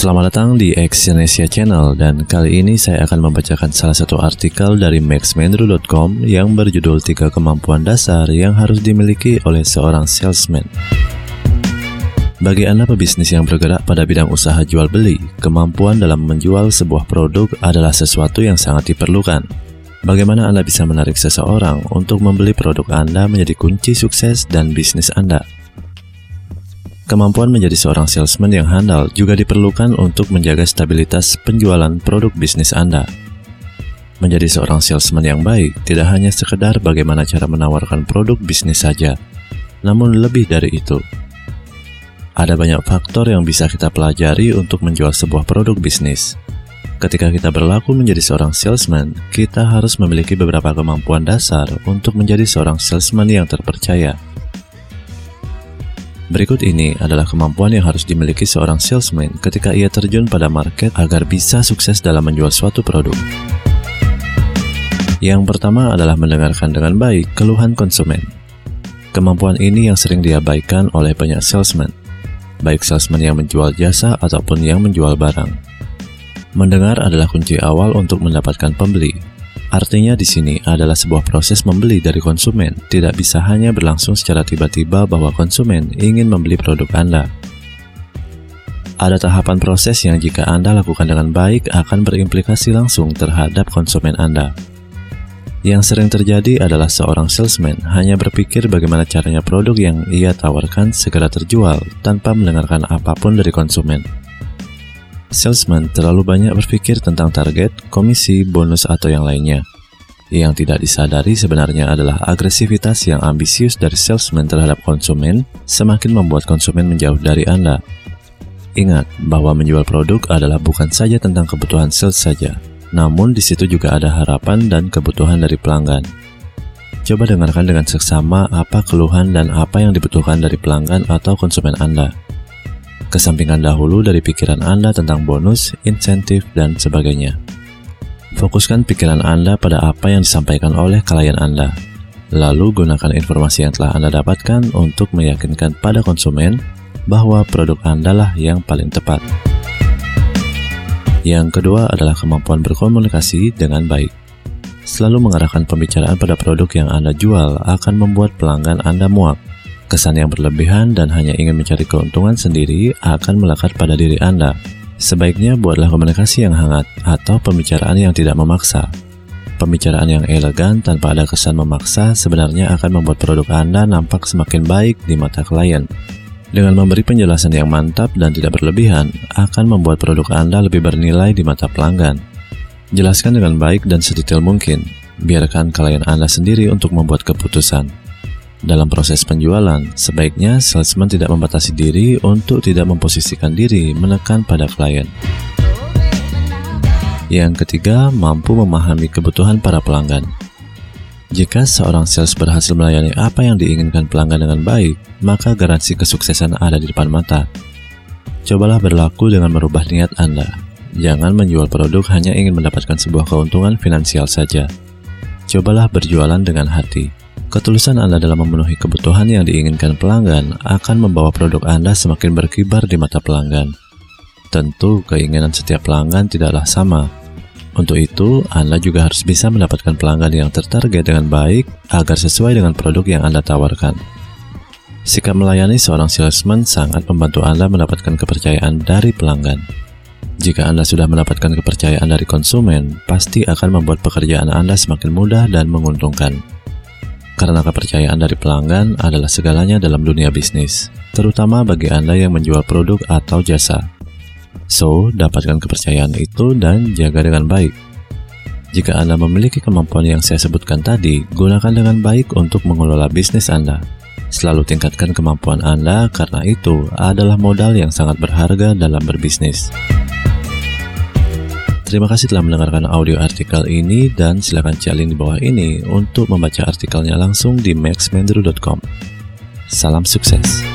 Selamat datang di Exyonesia Channel dan kali ini saya akan membacakan salah satu artikel dari maxmendru.com yang berjudul tiga kemampuan dasar yang harus dimiliki oleh seorang salesman. Bagi Anda pebisnis yang bergerak pada bidang usaha jual beli, kemampuan dalam menjual sebuah produk adalah sesuatu yang sangat diperlukan. Bagaimana Anda bisa menarik seseorang untuk membeli produk Anda menjadi kunci sukses dan bisnis Anda. Kemampuan menjadi seorang salesman yang handal juga diperlukan untuk menjaga stabilitas penjualan produk bisnis Anda. Menjadi seorang salesman yang baik tidak hanya sekedar bagaimana cara menawarkan produk bisnis saja, namun lebih dari itu. Ada banyak faktor yang bisa kita pelajari untuk menjual sebuah produk bisnis. Ketika kita berlaku menjadi seorang salesman, kita harus memiliki beberapa kemampuan dasar untuk menjadi seorang salesman yang terpercaya. Berikut ini adalah kemampuan yang harus dimiliki seorang salesman ketika ia terjun pada market agar bisa sukses dalam menjual suatu produk. Yang pertama adalah mendengarkan dengan baik keluhan konsumen. Kemampuan ini yang sering diabaikan oleh banyak salesman, baik salesman yang menjual jasa ataupun yang menjual barang. Mendengar adalah kunci awal untuk mendapatkan pembeli, Artinya di sini adalah sebuah proses membeli dari konsumen, tidak bisa hanya berlangsung secara tiba-tiba bahwa konsumen ingin membeli produk Anda. Ada tahapan proses yang jika Anda lakukan dengan baik akan berimplikasi langsung terhadap konsumen Anda. Yang sering terjadi adalah seorang salesman hanya berpikir bagaimana caranya produk yang ia tawarkan segera terjual tanpa mendengarkan apa pun dari konsumen. Salesman terlalu banyak berpikir tentang target, komisi, bonus, atau yang lainnya. Yang tidak disadari sebenarnya adalah agresivitas yang ambisius dari salesman terhadap konsumen semakin membuat konsumen menjauh dari Anda. Ingat bahwa menjual produk adalah bukan saja tentang kebutuhan sales saja, namun di situ juga ada harapan dan kebutuhan dari pelanggan. Coba dengarkan dengan seksama apa keluhan dan apa yang dibutuhkan dari pelanggan atau konsumen Anda. Kesampingkan dahulu dari pikiran Anda tentang bonus, insentif, dan sebagainya. Fokuskan pikiran Anda pada apa yang disampaikan oleh klien Anda. Lalu gunakan informasi yang telah Anda dapatkan untuk meyakinkan pada konsumen bahwa produk Anda lah yang paling tepat. Yang kedua adalah kemampuan berkomunikasi dengan baik. Selalu mengarahkan pembicaraan pada produk yang Anda jual akan membuat pelanggan Anda muak Kesan yang berlebihan dan hanya ingin mencari keuntungan sendiri akan melekat pada diri Anda. Sebaiknya buatlah komunikasi yang hangat atau pembicaraan yang tidak memaksa. Pembicaraan yang elegan tanpa ada kesan memaksa sebenarnya akan membuat produk Anda nampak semakin baik di mata klien. Dengan memberi penjelasan yang mantap dan tidak berlebihan, akan membuat produk Anda lebih bernilai di mata pelanggan. Jelaskan dengan baik dan sedetail mungkin. Biarkan klien Anda sendiri untuk membuat keputusan. Dalam proses penjualan, sebaiknya salesman tidak membatasi diri untuk tidak memposisikan diri menekan pada klien. Yang ketiga, mampu memahami kebutuhan para pelanggan. Jika seorang sales berhasil melayani apa yang diinginkan pelanggan dengan baik, maka garansi kesuksesan ada di depan mata. Cobalah berlaku dengan merubah niat Anda. Jangan menjual produk hanya ingin mendapatkan sebuah keuntungan finansial saja. Cobalah berjualan dengan hati Ketulusan Anda dalam memenuhi kebutuhan yang diinginkan pelanggan akan membawa produk Anda semakin berkibar di mata pelanggan. Tentu, keinginan setiap pelanggan tidaklah sama. Untuk itu, Anda juga harus bisa mendapatkan pelanggan yang tertarget dengan baik agar sesuai dengan produk yang Anda tawarkan. Sikap melayani seorang salesman sangat membantu Anda mendapatkan kepercayaan dari pelanggan. Jika Anda sudah mendapatkan kepercayaan dari konsumen, pasti akan membuat pekerjaan Anda semakin mudah dan menguntungkan karena kepercayaan dari pelanggan adalah segalanya dalam dunia bisnis, terutama bagi Anda yang menjual produk atau jasa. So, dapatkan kepercayaan itu dan jaga dengan baik. Jika Anda memiliki kemampuan yang saya sebutkan tadi, gunakan dengan baik untuk mengelola bisnis Anda. Selalu tingkatkan kemampuan Anda karena itu adalah modal yang sangat berharga dalam berbisnis. Terima kasih telah mendengarkan audio artikel ini dan silakan cek link di bawah ini untuk membaca artikelnya langsung di maxmendru.com. Salam sukses.